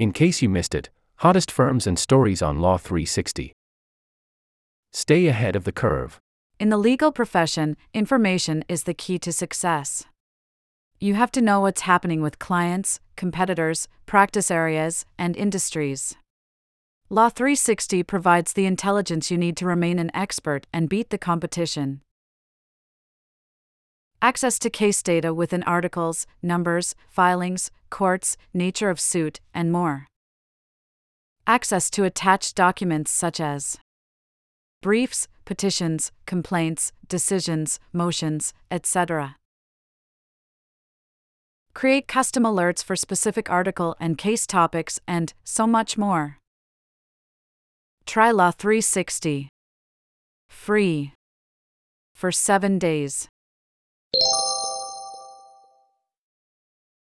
In case you missed it, hottest firms and stories on Law 360. Stay ahead of the curve. In the legal profession, information is the key to success. You have to know what's happening with clients, competitors, practice areas, and industries. Law 360 provides the intelligence you need to remain an expert and beat the competition. Access to case data within articles, numbers, filings, courts, nature of suit, and more. Access to attached documents such as briefs, petitions, complaints, decisions, motions, etc. Create custom alerts for specific article and case topics, and so much more. Try Law 360. Free. For 7 days you